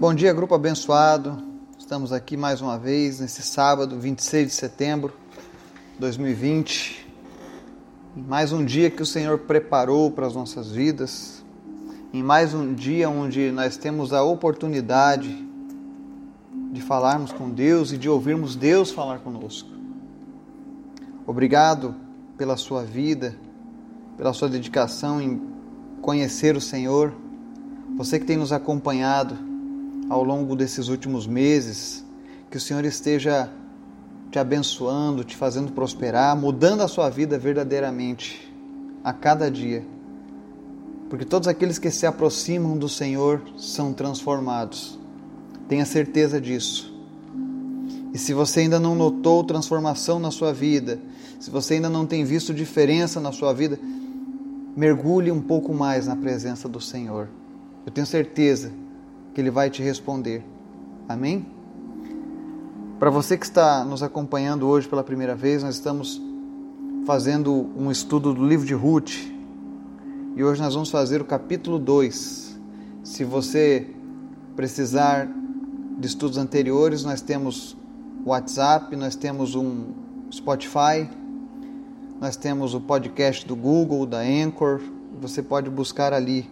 Bom dia, grupo abençoado. Estamos aqui mais uma vez nesse sábado, 26 de setembro de 2020. Mais um dia que o Senhor preparou para as nossas vidas. Em mais um dia onde nós temos a oportunidade de falarmos com Deus e de ouvirmos Deus falar conosco. Obrigado pela sua vida, pela sua dedicação em conhecer o Senhor. Você que tem nos acompanhado ao longo desses últimos meses, que o Senhor esteja te abençoando, te fazendo prosperar, mudando a sua vida verdadeiramente a cada dia. Porque todos aqueles que se aproximam do Senhor são transformados. Tenha certeza disso. E se você ainda não notou transformação na sua vida, se você ainda não tem visto diferença na sua vida, mergulhe um pouco mais na presença do Senhor. Eu tenho certeza que Ele vai te responder. Amém? Para você que está nos acompanhando hoje pela primeira vez, nós estamos fazendo um estudo do livro de Ruth e hoje nós vamos fazer o capítulo 2. Se você precisar de estudos anteriores, nós temos WhatsApp, nós temos um Spotify, nós temos o podcast do Google, da Anchor, você pode buscar ali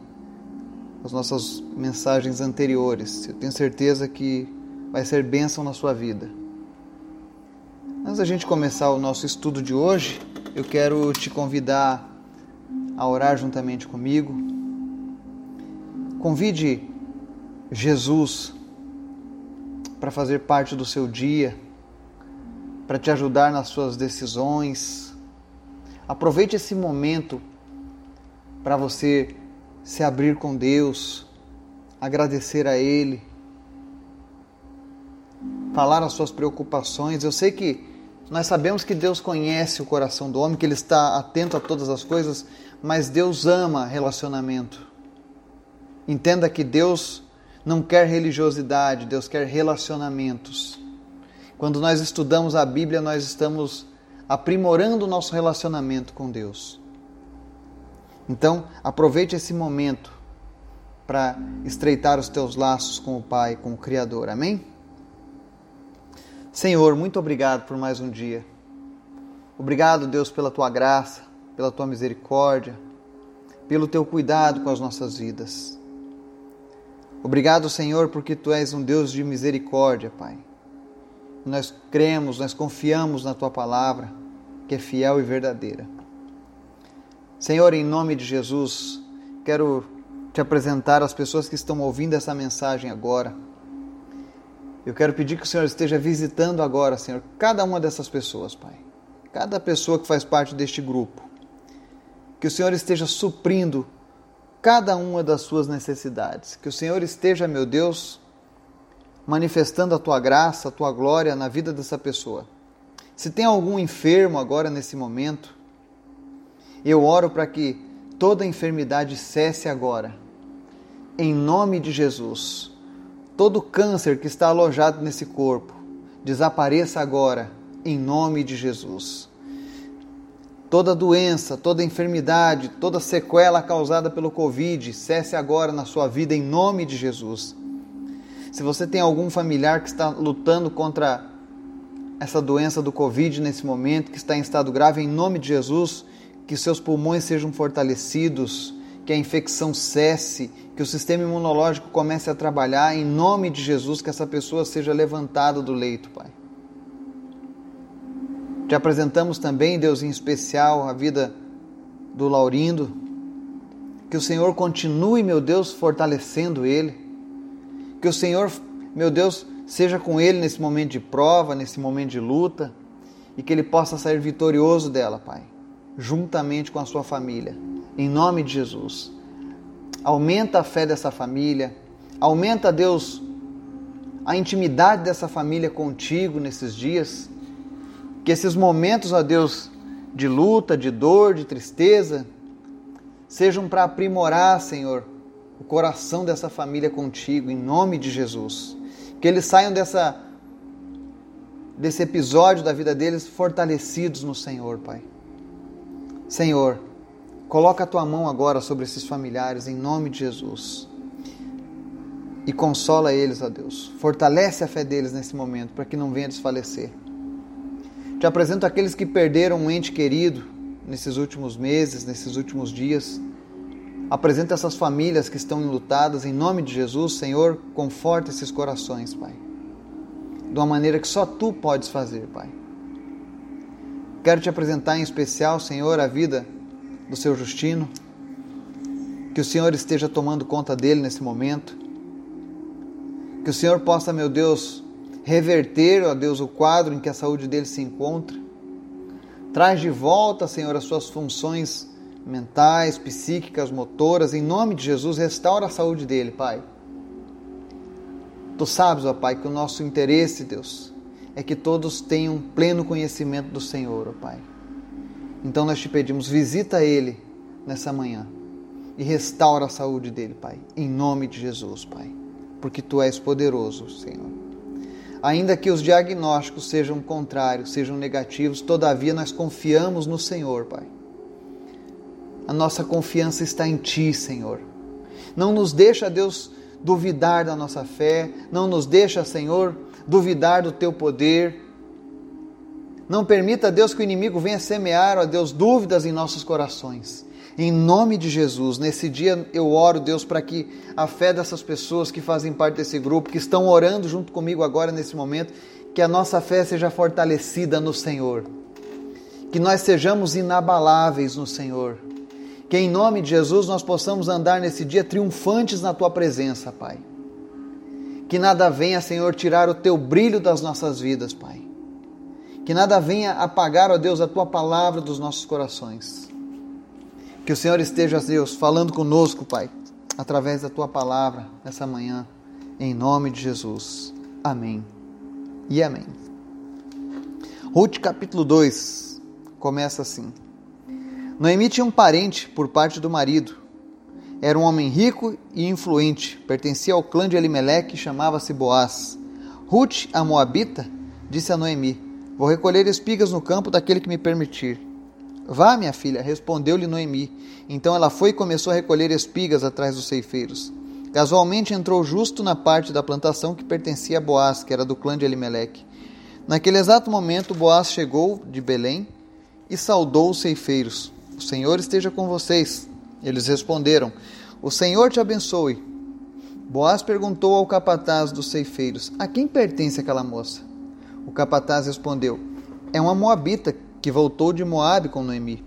as nossas mensagens anteriores. Eu tenho certeza que vai ser bênção na sua vida. Antes da gente começar o nosso estudo de hoje, eu quero te convidar a orar juntamente comigo. Convide Jesus para fazer parte do seu dia, para te ajudar nas suas decisões. Aproveite esse momento para você se abrir com Deus, agradecer a Ele, falar as suas preocupações. Eu sei que nós sabemos que Deus conhece o coração do homem, que Ele está atento a todas as coisas, mas Deus ama relacionamento. Entenda que Deus não quer religiosidade, Deus quer relacionamentos. Quando nós estudamos a Bíblia, nós estamos aprimorando o nosso relacionamento com Deus. Então, aproveite esse momento para estreitar os teus laços com o Pai, com o Criador. Amém? Senhor, muito obrigado por mais um dia. Obrigado, Deus, pela tua graça, pela tua misericórdia, pelo teu cuidado com as nossas vidas. Obrigado, Senhor, porque tu és um Deus de misericórdia, Pai. Nós cremos, nós confiamos na tua palavra, que é fiel e verdadeira. Senhor, em nome de Jesus, quero te apresentar as pessoas que estão ouvindo essa mensagem agora. Eu quero pedir que o Senhor esteja visitando agora, Senhor, cada uma dessas pessoas, Pai. Cada pessoa que faz parte deste grupo. Que o Senhor esteja suprindo cada uma das suas necessidades. Que o Senhor esteja, meu Deus, manifestando a tua graça, a tua glória na vida dessa pessoa. Se tem algum enfermo agora nesse momento, eu oro para que toda enfermidade cesse agora. Em nome de Jesus. Todo câncer que está alojado nesse corpo desapareça agora, em nome de Jesus. Toda doença, toda enfermidade, toda sequela causada pelo Covid, cesse agora na sua vida, em nome de Jesus. Se você tem algum familiar que está lutando contra essa doença do Covid nesse momento, que está em estado grave, em nome de Jesus, que seus pulmões sejam fortalecidos, que a infecção cesse, que o sistema imunológico comece a trabalhar, em nome de Jesus, que essa pessoa seja levantada do leito, Pai. Te apresentamos também, Deus, em especial, a vida do Laurindo. Que o Senhor continue, meu Deus, fortalecendo ele. Que o Senhor, meu Deus, seja com ele nesse momento de prova, nesse momento de luta, e que ele possa sair vitorioso dela, Pai juntamente com a sua família. Em nome de Jesus. Aumenta a fé dessa família. Aumenta, Deus, a intimidade dessa família contigo nesses dias. Que esses momentos, ó Deus, de luta, de dor, de tristeza, sejam para aprimorar, Senhor, o coração dessa família contigo, em nome de Jesus. Que eles saiam dessa desse episódio da vida deles fortalecidos no Senhor, Pai. Senhor, coloca a tua mão agora sobre esses familiares em nome de Jesus. e consola eles, ó Deus. Fortalece a fé deles nesse momento, para que não venha desfalecer. Te apresento aqueles que perderam um ente querido nesses últimos meses, nesses últimos dias. Apresenta essas famílias que estão enlutadas, em nome de Jesus, Senhor, conforta esses corações, Pai. De uma maneira que só Tu podes fazer, Pai. Quero te apresentar em especial, Senhor, a vida do seu Justino. Que o Senhor esteja tomando conta dele nesse momento que o Senhor possa, meu Deus, reverter, ó Deus, o quadro em que a saúde dele se encontra. Traz de volta, Senhor, as suas funções mentais, psíquicas, motoras. Em nome de Jesus, restaura a saúde dele, Pai. Tu sabes, ó Pai, que o nosso interesse, Deus, é que todos tenham pleno conhecimento do Senhor, ó Pai. Então nós te pedimos, visita ele nessa manhã e restaura a saúde dele, Pai. Em nome de Jesus, Pai porque tu és poderoso, Senhor. Ainda que os diagnósticos sejam contrários, sejam negativos, todavia nós confiamos no Senhor, Pai. A nossa confiança está em Ti, Senhor. Não nos deixa, Deus, duvidar da nossa fé, não nos deixa, Senhor, duvidar do Teu poder. Não permita, Deus, que o inimigo venha semear, ó Deus, dúvidas em nossos corações. Em nome de Jesus, nesse dia eu oro, Deus, para que a fé dessas pessoas que fazem parte desse grupo, que estão orando junto comigo agora nesse momento, que a nossa fé seja fortalecida no Senhor. Que nós sejamos inabaláveis no Senhor. Que em nome de Jesus nós possamos andar nesse dia triunfantes na tua presença, Pai. Que nada venha, Senhor, tirar o teu brilho das nossas vidas, Pai. Que nada venha apagar, ó Deus, a tua palavra dos nossos corações. Que o Senhor esteja, Deus, falando conosco, Pai, através da tua palavra nessa manhã, em nome de Jesus. Amém e amém. Ruth capítulo 2 começa assim: Noemi tinha um parente por parte do marido. Era um homem rico e influente, pertencia ao clã de Elimeleque e chamava-se Boaz. Ruth, a moabita, disse a Noemi: Vou recolher espigas no campo daquele que me permitir. Vá, minha filha, respondeu-lhe Noemi. Então ela foi e começou a recolher espigas atrás dos ceifeiros. Casualmente entrou justo na parte da plantação que pertencia a Boaz, que era do clã de Elimeleque. Naquele exato momento, Boaz chegou de Belém e saudou os ceifeiros. O Senhor esteja com vocês. Eles responderam: O Senhor te abençoe. Boaz perguntou ao capataz dos ceifeiros: A quem pertence aquela moça? O capataz respondeu: É uma moabita que voltou de Moabe com Noemi.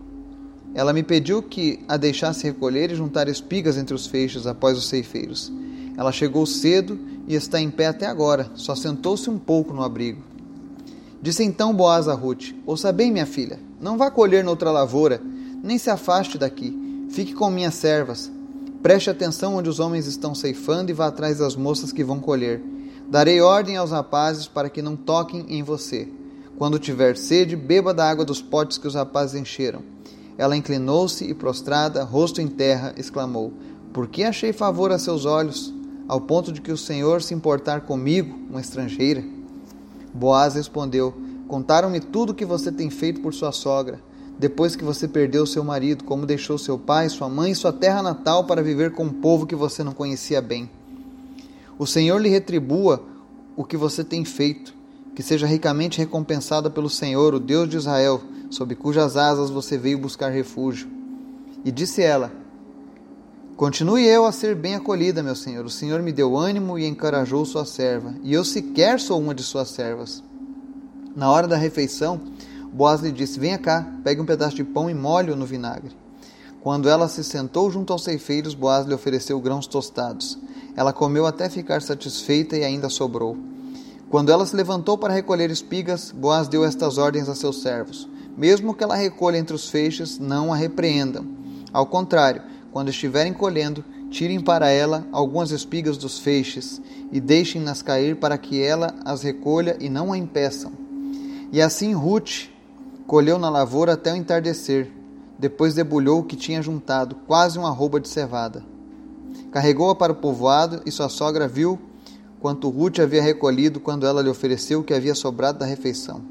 Ela me pediu que a deixasse recolher e juntar espigas entre os feixes após os ceifeiros. Ela chegou cedo e está em pé até agora, só sentou-se um pouco no abrigo. Disse então Boaz a Ruth: Ouça bem, minha filha, não vá colher noutra lavoura, nem se afaste daqui. Fique com minhas servas. Preste atenção onde os homens estão ceifando e vá atrás das moças que vão colher. Darei ordem aos rapazes para que não toquem em você. Quando tiver sede, beba da água dos potes que os rapazes encheram. Ela inclinou-se e, prostrada, rosto em terra, exclamou: Por que achei favor a seus olhos, ao ponto de que o Senhor se importar comigo, uma estrangeira? Boaz respondeu: Contaram-me tudo o que você tem feito por sua sogra, depois que você perdeu seu marido, como deixou seu pai, sua mãe e sua terra natal para viver com um povo que você não conhecia bem. O Senhor lhe retribua o que você tem feito que seja ricamente recompensada pelo Senhor, o Deus de Israel, sob cujas asas você veio buscar refúgio. E disse ela: Continue eu a ser bem acolhida, meu senhor. O senhor me deu ânimo e encorajou sua serva, e eu sequer sou uma de suas servas. Na hora da refeição, Boaz lhe disse: Venha cá, pegue um pedaço de pão e molhe-o no vinagre. Quando ela se sentou junto aos ceifeiros, Boaz lhe ofereceu grãos tostados. Ela comeu até ficar satisfeita e ainda sobrou. Quando ela se levantou para recolher espigas, Boaz deu estas ordens a seus servos: Mesmo que ela recolha entre os feixes, não a repreendam. Ao contrário, quando estiverem colhendo, tirem para ela algumas espigas dos feixes e deixem-nas cair para que ela as recolha e não a impeçam. E assim Ruth colheu na lavoura até o entardecer. Depois debulhou o que tinha juntado, quase uma roupa de cevada. Carregou-a para o povoado e sua sogra viu quanto Ruth havia recolhido quando ela lhe ofereceu o que havia sobrado da refeição.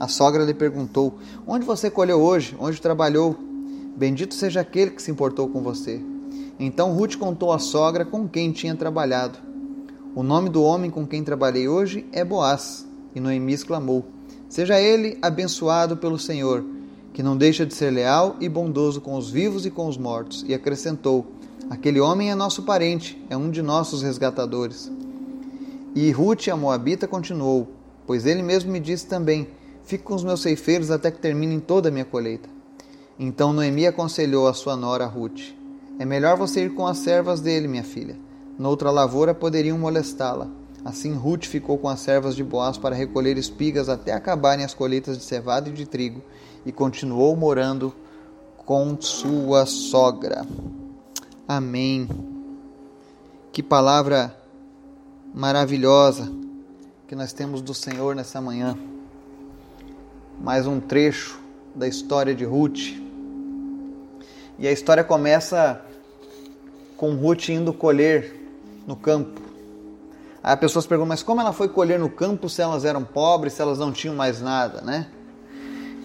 A sogra lhe perguntou: Onde você colheu hoje? Onde trabalhou? Bendito seja aquele que se importou com você. Então Ruth contou à sogra com quem tinha trabalhado. O nome do homem com quem trabalhei hoje é Boaz. E Noemi exclamou: Seja ele abençoado pelo Senhor, que não deixa de ser leal e bondoso com os vivos e com os mortos. E acrescentou: Aquele homem é nosso parente, é um de nossos resgatadores. E Ruth, a Moabita, continuou: Pois ele mesmo me disse também: Fique com os meus ceifeiros até que terminem toda a minha colheita. Então Noemi aconselhou a sua nora Ruth: É melhor você ir com as servas dele, minha filha. Noutra lavoura poderiam molestá-la. Assim Ruth ficou com as servas de Boaz para recolher espigas até acabarem as colheitas de cevada e de trigo, e continuou morando com sua sogra. Amém. Que palavra maravilhosa que nós temos do Senhor nessa manhã. Mais um trecho da história de Ruth. E a história começa com Ruth indo colher no campo. Aí as pessoas perguntam, mas como ela foi colher no campo se elas eram pobres, se elas não tinham mais nada, né?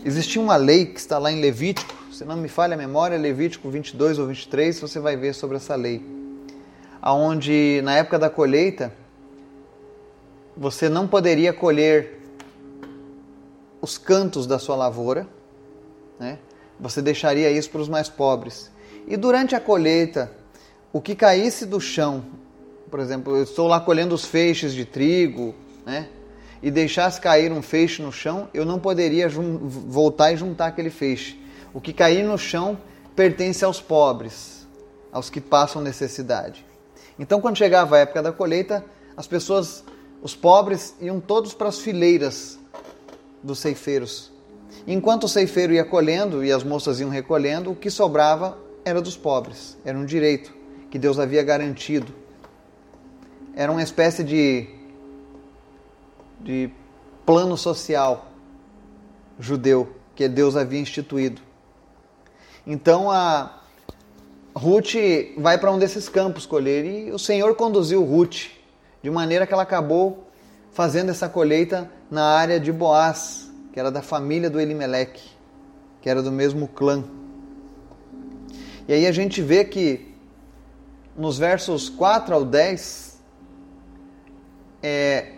Existia uma lei que está lá em Levítico, se não me falha a memória, Levítico 22 ou 23, você vai ver sobre essa lei. Aonde na época da colheita você não poderia colher os cantos da sua lavoura, né? Você deixaria isso para os mais pobres. E durante a colheita, o que caísse do chão por exemplo, eu estou lá colhendo os feixes de trigo, né? E deixasse cair um feixe no chão, eu não poderia voltar e juntar aquele feixe. O que cair no chão pertence aos pobres, aos que passam necessidade. Então, quando chegava a época da colheita, as pessoas, os pobres, iam todos para as fileiras dos ceifeiros. Enquanto o ceifeiro ia colhendo e as moças iam recolhendo, o que sobrava era dos pobres, era um direito que Deus havia garantido era uma espécie de, de plano social judeu que Deus havia instituído. Então a Ruth vai para um desses campos colher e o Senhor conduziu Ruth de maneira que ela acabou fazendo essa colheita na área de Boaz, que era da família do Elimeleque, que era do mesmo clã. E aí a gente vê que nos versos 4 ao 10 é,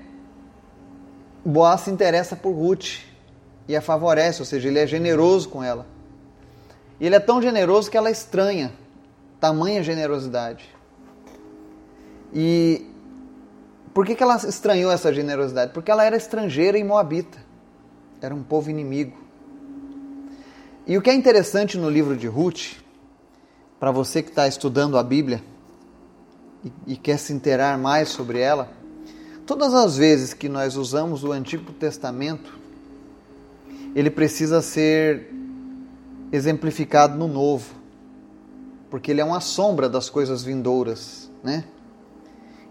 Boaz se interessa por Ruth e a favorece, ou seja, ele é generoso com ela. E ele é tão generoso que ela estranha tamanha generosidade. E por que, que ela estranhou essa generosidade? Porque ela era estrangeira e moabita. Era um povo inimigo. E o que é interessante no livro de Ruth, para você que está estudando a Bíblia e, e quer se inteirar mais sobre ela, Todas as vezes que nós usamos o Antigo Testamento, ele precisa ser exemplificado no Novo, porque ele é uma sombra das coisas vindouras, né?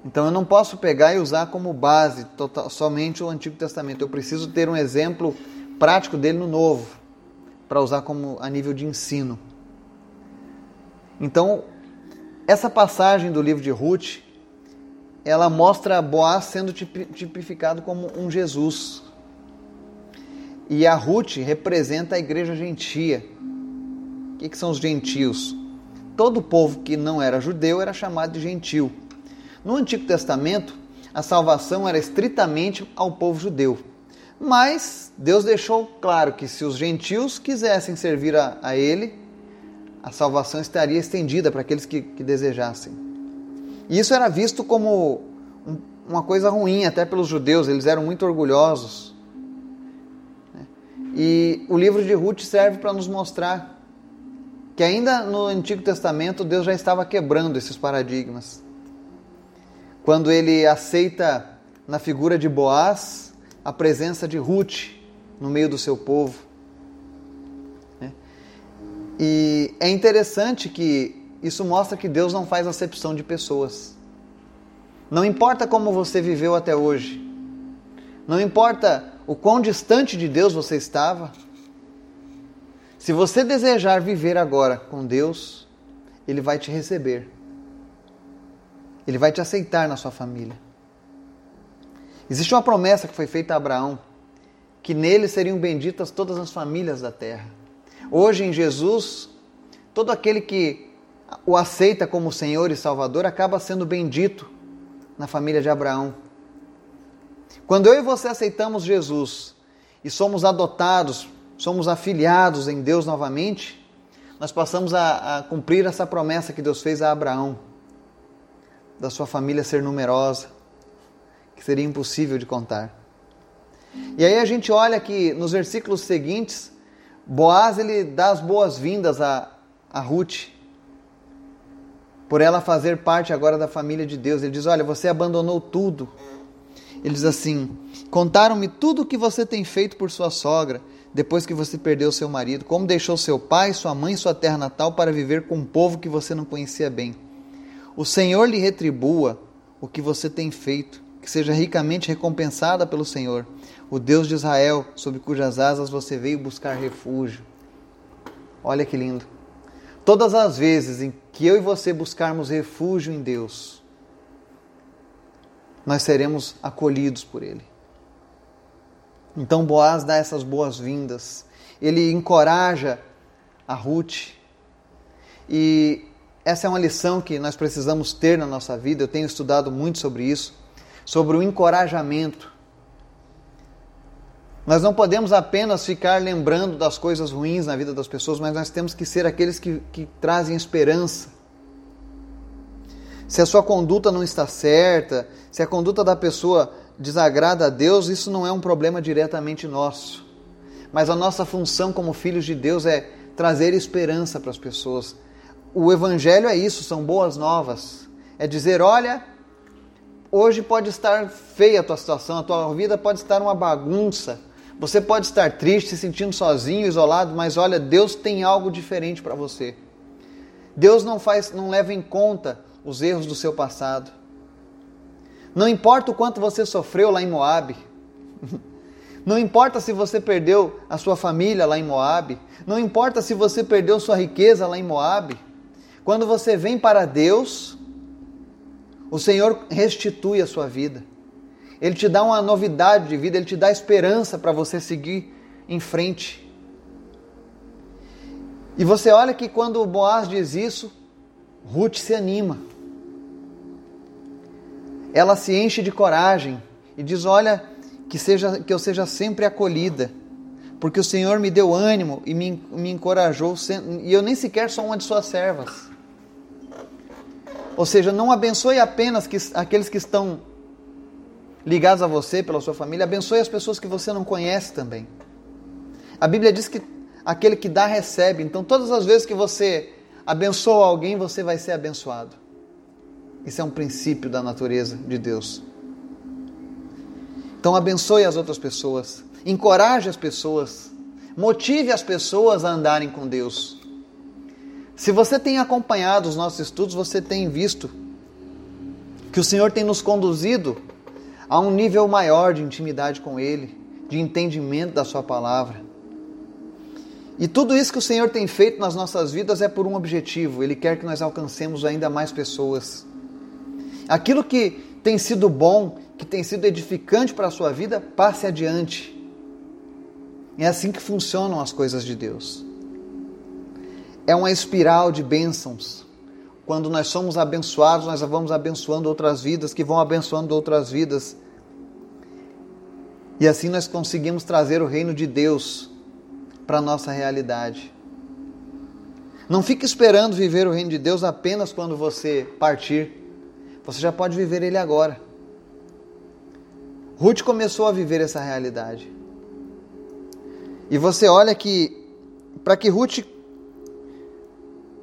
Então eu não posso pegar e usar como base total, somente o Antigo Testamento. Eu preciso ter um exemplo prático dele no Novo, para usar como a nível de ensino. Então, essa passagem do livro de Ruth, ela mostra Boaz sendo tipificado como um Jesus. E a Ruth representa a igreja gentia. O que, que são os gentios? Todo povo que não era judeu era chamado de gentil. No Antigo Testamento, a salvação era estritamente ao povo judeu. Mas Deus deixou claro que se os gentios quisessem servir a, a Ele, a salvação estaria estendida para aqueles que, que desejassem. E isso era visto como uma coisa ruim até pelos judeus, eles eram muito orgulhosos. E o livro de Ruth serve para nos mostrar que ainda no Antigo Testamento Deus já estava quebrando esses paradigmas. Quando ele aceita na figura de Boaz a presença de Ruth no meio do seu povo. E é interessante que isso mostra que Deus não faz acepção de pessoas. Não importa como você viveu até hoje, não importa o quão distante de Deus você estava, se você desejar viver agora com Deus, Ele vai te receber. Ele vai te aceitar na sua família. Existe uma promessa que foi feita a Abraão, que nele seriam benditas todas as famílias da terra. Hoje em Jesus, todo aquele que o aceita como Senhor e Salvador acaba sendo bendito na família de Abraão. Quando eu e você aceitamos Jesus e somos adotados, somos afiliados em Deus novamente, nós passamos a, a cumprir essa promessa que Deus fez a Abraão, da sua família ser numerosa, que seria impossível de contar. E aí a gente olha que nos versículos seguintes, Boaz ele dá as boas-vindas a, a Ruth, por ela fazer parte agora da família de Deus. Ele diz: Olha, você abandonou tudo. Ele diz assim: Contaram-me tudo o que você tem feito por sua sogra, depois que você perdeu seu marido, como deixou seu pai, sua mãe sua terra natal para viver com um povo que você não conhecia bem. O Senhor lhe retribua o que você tem feito, que seja ricamente recompensada pelo Senhor, o Deus de Israel, sob cujas asas você veio buscar refúgio. Olha que lindo. Todas as vezes em que eu e você buscarmos refúgio em Deus, nós seremos acolhidos por Ele. Então Boaz dá essas boas-vindas, ele encoraja a Ruth. E essa é uma lição que nós precisamos ter na nossa vida. Eu tenho estudado muito sobre isso, sobre o encorajamento. Nós não podemos apenas ficar lembrando das coisas ruins na vida das pessoas, mas nós temos que ser aqueles que, que trazem esperança. Se a sua conduta não está certa, se a conduta da pessoa desagrada a Deus, isso não é um problema diretamente nosso. Mas a nossa função como filhos de Deus é trazer esperança para as pessoas. O Evangelho é isso, são boas novas. É dizer: olha, hoje pode estar feia a tua situação, a tua vida pode estar uma bagunça, você pode estar triste, se sentindo sozinho, isolado, mas olha, Deus tem algo diferente para você. Deus não faz, não leva em conta os erros do seu passado. Não importa o quanto você sofreu lá em Moabe. Não importa se você perdeu a sua família lá em Moabe. Não importa se você perdeu sua riqueza lá em Moabe. Quando você vem para Deus, o Senhor restitui a sua vida. Ele te dá uma novidade de vida, ele te dá esperança para você seguir em frente. E você olha que quando Boaz diz isso, Ruth se anima. Ela se enche de coragem e diz: Olha, que, seja, que eu seja sempre acolhida, porque o Senhor me deu ânimo e me, me encorajou, e eu nem sequer sou uma de suas servas. Ou seja, não abençoe apenas que, aqueles que estão ligados a você, pela sua família, abençoe as pessoas que você não conhece também. A Bíblia diz que aquele que dá, recebe. Então, todas as vezes que você abençoa alguém, você vai ser abençoado. Isso é um princípio da natureza de Deus. Então, abençoe as outras pessoas, encoraje as pessoas, motive as pessoas a andarem com Deus. Se você tem acompanhado os nossos estudos, você tem visto que o Senhor tem nos conduzido a um nível maior de intimidade com Ele, de entendimento da Sua palavra. E tudo isso que o Senhor tem feito nas nossas vidas é por um objetivo: Ele quer que nós alcancemos ainda mais pessoas. Aquilo que tem sido bom, que tem sido edificante para a sua vida, passe adiante. É assim que funcionam as coisas de Deus. É uma espiral de bênçãos. Quando nós somos abençoados, nós vamos abençoando outras vidas, que vão abençoando outras vidas. E assim nós conseguimos trazer o reino de Deus para a nossa realidade. Não fique esperando viver o reino de Deus apenas quando você partir. Você já pode viver ele agora. Ruth começou a viver essa realidade. E você olha que para que Ruth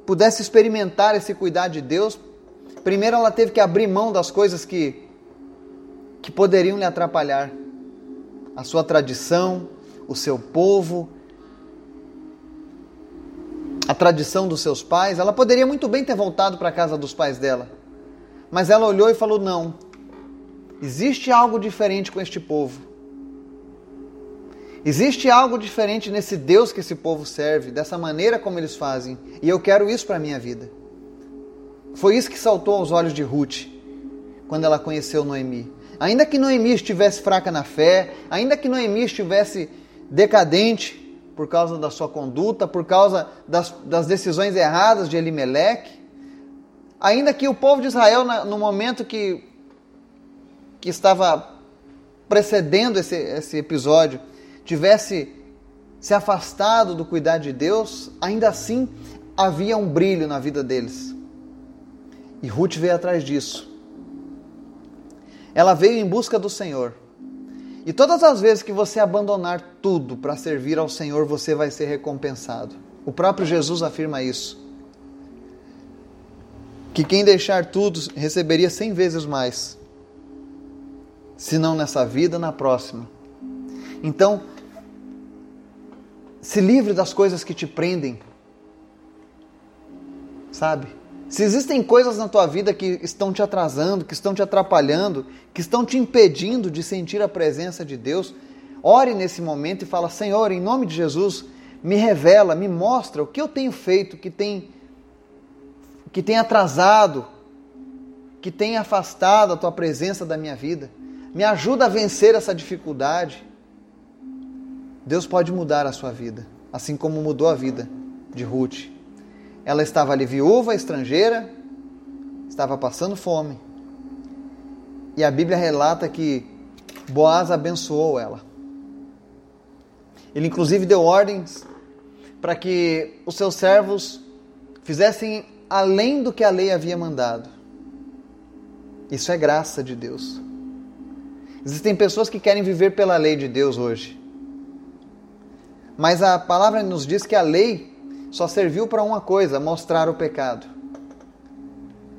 pudesse experimentar esse cuidado de Deus, primeiro ela teve que abrir mão das coisas que, que poderiam lhe atrapalhar. A sua tradição, o seu povo, a tradição dos seus pais. Ela poderia muito bem ter voltado para a casa dos pais dela. Mas ela olhou e falou: não, existe algo diferente com este povo. Existe algo diferente nesse Deus que esse povo serve, dessa maneira como eles fazem, e eu quero isso para a minha vida. Foi isso que saltou aos olhos de Ruth quando ela conheceu Noemi. Ainda que Noemi estivesse fraca na fé, ainda que Noemi estivesse decadente por causa da sua conduta, por causa das, das decisões erradas de Elimelec, ainda que o povo de Israel, no momento que que estava precedendo esse, esse episódio tivesse se afastado do cuidado de Deus, ainda assim havia um brilho na vida deles. E Ruth veio atrás disso. Ela veio em busca do Senhor. E todas as vezes que você abandonar tudo para servir ao Senhor, você vai ser recompensado. O próprio Jesus afirma isso. Que quem deixar tudo receberia cem vezes mais. Se não nessa vida, na próxima. Então, se livre das coisas que te prendem. Sabe? Se existem coisas na tua vida que estão te atrasando, que estão te atrapalhando, que estão te impedindo de sentir a presença de Deus, ore nesse momento e fala: Senhor, em nome de Jesus, me revela, me mostra o que eu tenho feito que tem que tem atrasado, que tem afastado a tua presença da minha vida. Me ajuda a vencer essa dificuldade. Deus pode mudar a sua vida, assim como mudou a vida de Ruth. Ela estava ali viúva, estrangeira, estava passando fome. E a Bíblia relata que Boaz abençoou ela. Ele inclusive deu ordens para que os seus servos fizessem além do que a lei havia mandado. Isso é graça de Deus. Existem pessoas que querem viver pela lei de Deus hoje. Mas a palavra nos diz que a lei só serviu para uma coisa: mostrar o pecado.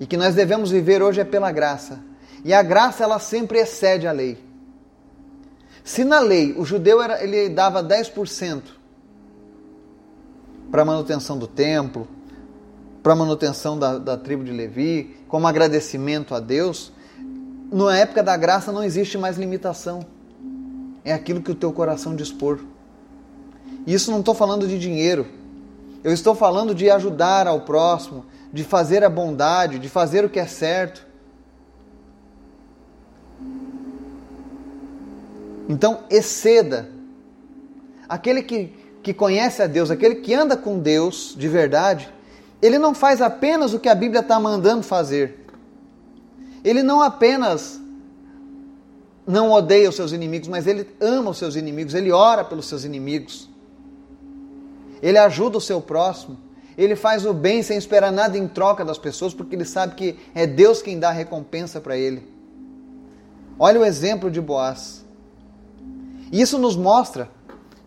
E que nós devemos viver hoje é pela graça. E a graça ela sempre excede a lei. Se na lei o judeu era, ele dava 10% para manutenção do templo, para manutenção da, da tribo de Levi, como agradecimento a Deus, na época da graça não existe mais limitação. É aquilo que o teu coração dispor. E isso não estou falando de dinheiro. Eu estou falando de ajudar ao próximo, de fazer a bondade, de fazer o que é certo. Então, exceda. Aquele que, que conhece a Deus, aquele que anda com Deus de verdade, ele não faz apenas o que a Bíblia está mandando fazer. Ele não apenas não odeia os seus inimigos, mas ele ama os seus inimigos, ele ora pelos seus inimigos ele ajuda o seu próximo, ele faz o bem sem esperar nada em troca das pessoas, porque ele sabe que é Deus quem dá a recompensa para ele. Olha o exemplo de Boaz. Isso nos mostra,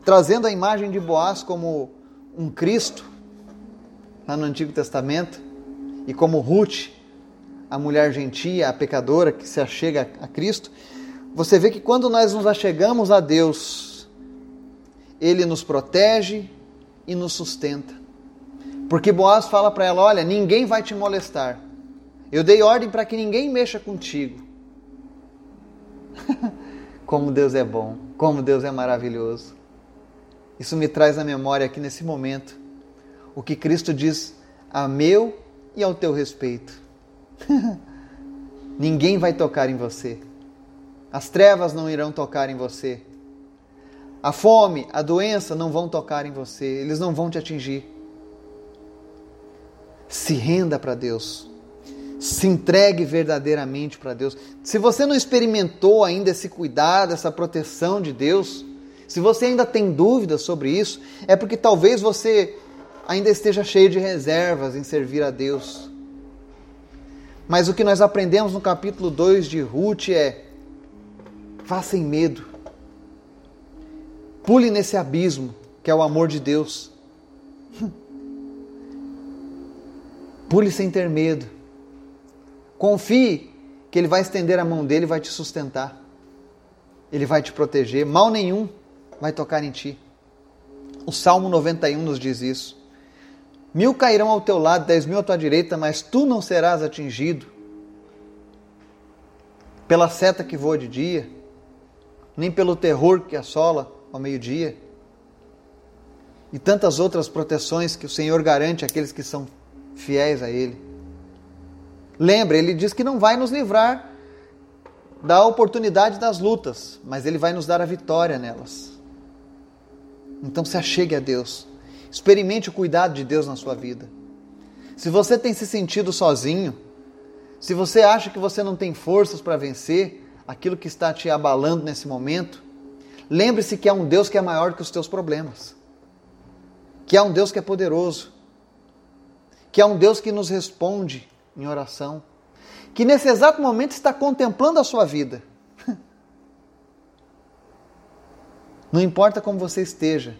trazendo a imagem de Boaz como um Cristo, lá no Antigo Testamento, e como Ruth, a mulher gentia, a pecadora que se achega a Cristo, você vê que quando nós nos achegamos a Deus, Ele nos protege, e nos sustenta. Porque Boaz fala para ela: Olha, ninguém vai te molestar. Eu dei ordem para que ninguém mexa contigo. como Deus é bom, como Deus é maravilhoso. Isso me traz à memória aqui nesse momento o que Cristo diz a meu e ao teu respeito. ninguém vai tocar em você. As trevas não irão tocar em você. A fome, a doença não vão tocar em você, eles não vão te atingir. Se renda para Deus. Se entregue verdadeiramente para Deus. Se você não experimentou ainda esse cuidado, essa proteção de Deus, se você ainda tem dúvidas sobre isso, é porque talvez você ainda esteja cheio de reservas em servir a Deus. Mas o que nós aprendemos no capítulo 2 de Ruth é: vá sem medo. Pule nesse abismo que é o amor de Deus. Pule sem ter medo. Confie que Ele vai estender a mão dele e vai te sustentar. Ele vai te proteger. Mal nenhum vai tocar em ti. O Salmo 91 nos diz isso. Mil cairão ao teu lado, dez mil à tua direita, mas tu não serás atingido pela seta que voa de dia, nem pelo terror que assola ao meio-dia. E tantas outras proteções que o Senhor garante àqueles que são fiéis a Ele. Lembra, Ele diz que não vai nos livrar da oportunidade das lutas, mas Ele vai nos dar a vitória nelas. Então se achegue a Deus. Experimente o cuidado de Deus na sua vida. Se você tem se sentido sozinho, se você acha que você não tem forças para vencer, aquilo que está te abalando nesse momento, lembre-se que há um Deus que é maior que os teus problemas, que há um Deus que é poderoso, que há um Deus que nos responde em oração, que nesse exato momento está contemplando a sua vida. Não importa como você esteja,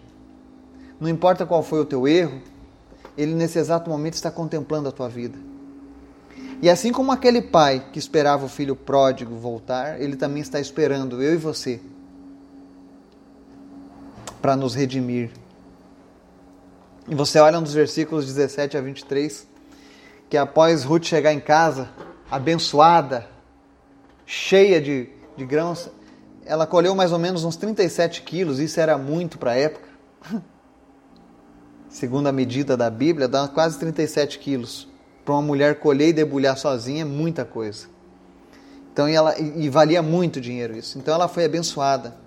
não importa qual foi o teu erro, ele nesse exato momento está contemplando a tua vida. E assim como aquele pai que esperava o filho pródigo voltar, ele também está esperando eu e você para nos redimir. E você olha dos versículos 17 a 23, que após Ruth chegar em casa, abençoada, cheia de, de grãos, ela colheu mais ou menos uns 37 quilos, isso era muito para a época. Segundo a medida da Bíblia, dá quase 37 quilos para uma mulher colher e debulhar sozinha é muita coisa. Então, e, ela, e, e valia muito dinheiro isso. Então ela foi abençoada.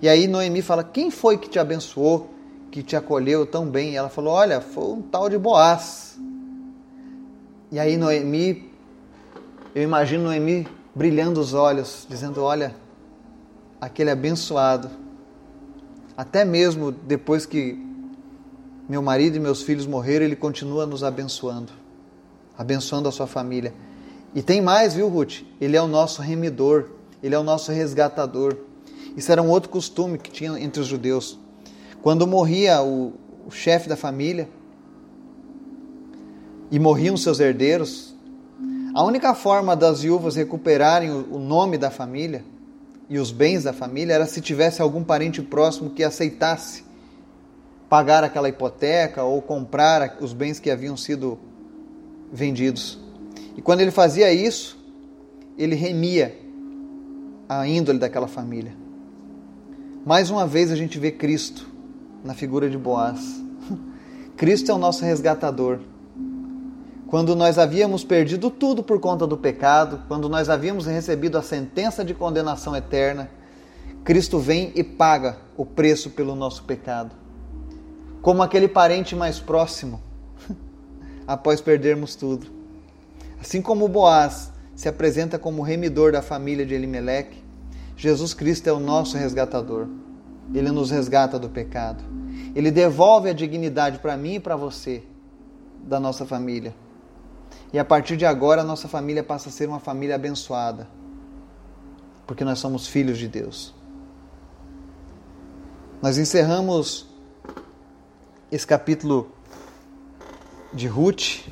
E aí Noemi fala: Quem foi que te abençoou, que te acolheu tão bem? E ela falou: Olha, foi um tal de Boaz. E aí Noemi, eu imagino Noemi brilhando os olhos, dizendo: Olha, aquele abençoado. Até mesmo depois que meu marido e meus filhos morreram, ele continua nos abençoando abençoando a sua família. E tem mais, viu, Ruth? Ele é o nosso remidor, ele é o nosso resgatador. Isso era um outro costume que tinha entre os judeus. Quando morria o, o chefe da família e morriam seus herdeiros, a única forma das viúvas recuperarem o, o nome da família e os bens da família era se tivesse algum parente próximo que aceitasse pagar aquela hipoteca ou comprar os bens que haviam sido vendidos. E quando ele fazia isso, ele remia a índole daquela família. Mais uma vez a gente vê Cristo na figura de Boaz. Cristo é o nosso resgatador. Quando nós havíamos perdido tudo por conta do pecado, quando nós havíamos recebido a sentença de condenação eterna, Cristo vem e paga o preço pelo nosso pecado. Como aquele parente mais próximo após perdermos tudo. Assim como Boaz se apresenta como remidor da família de Elimeleque, Jesus Cristo é o nosso resgatador. Ele nos resgata do pecado. Ele devolve a dignidade para mim e para você da nossa família. E a partir de agora, a nossa família passa a ser uma família abençoada, porque nós somos filhos de Deus. Nós encerramos esse capítulo de Ruth,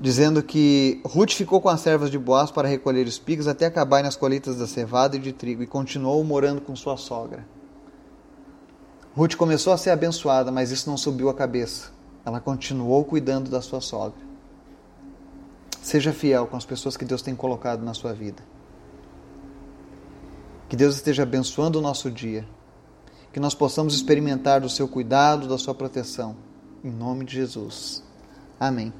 dizendo que Ruth ficou com as servas de Boaz para recolher espigas até acabar nas colheitas da cevada e de trigo e continuou morando com sua sogra. Ruth começou a ser abençoada, mas isso não subiu a cabeça. Ela continuou cuidando da sua sogra. Seja fiel com as pessoas que Deus tem colocado na sua vida. Que Deus esteja abençoando o nosso dia. Que nós possamos experimentar do seu cuidado, da sua proteção em nome de Jesus. Amém.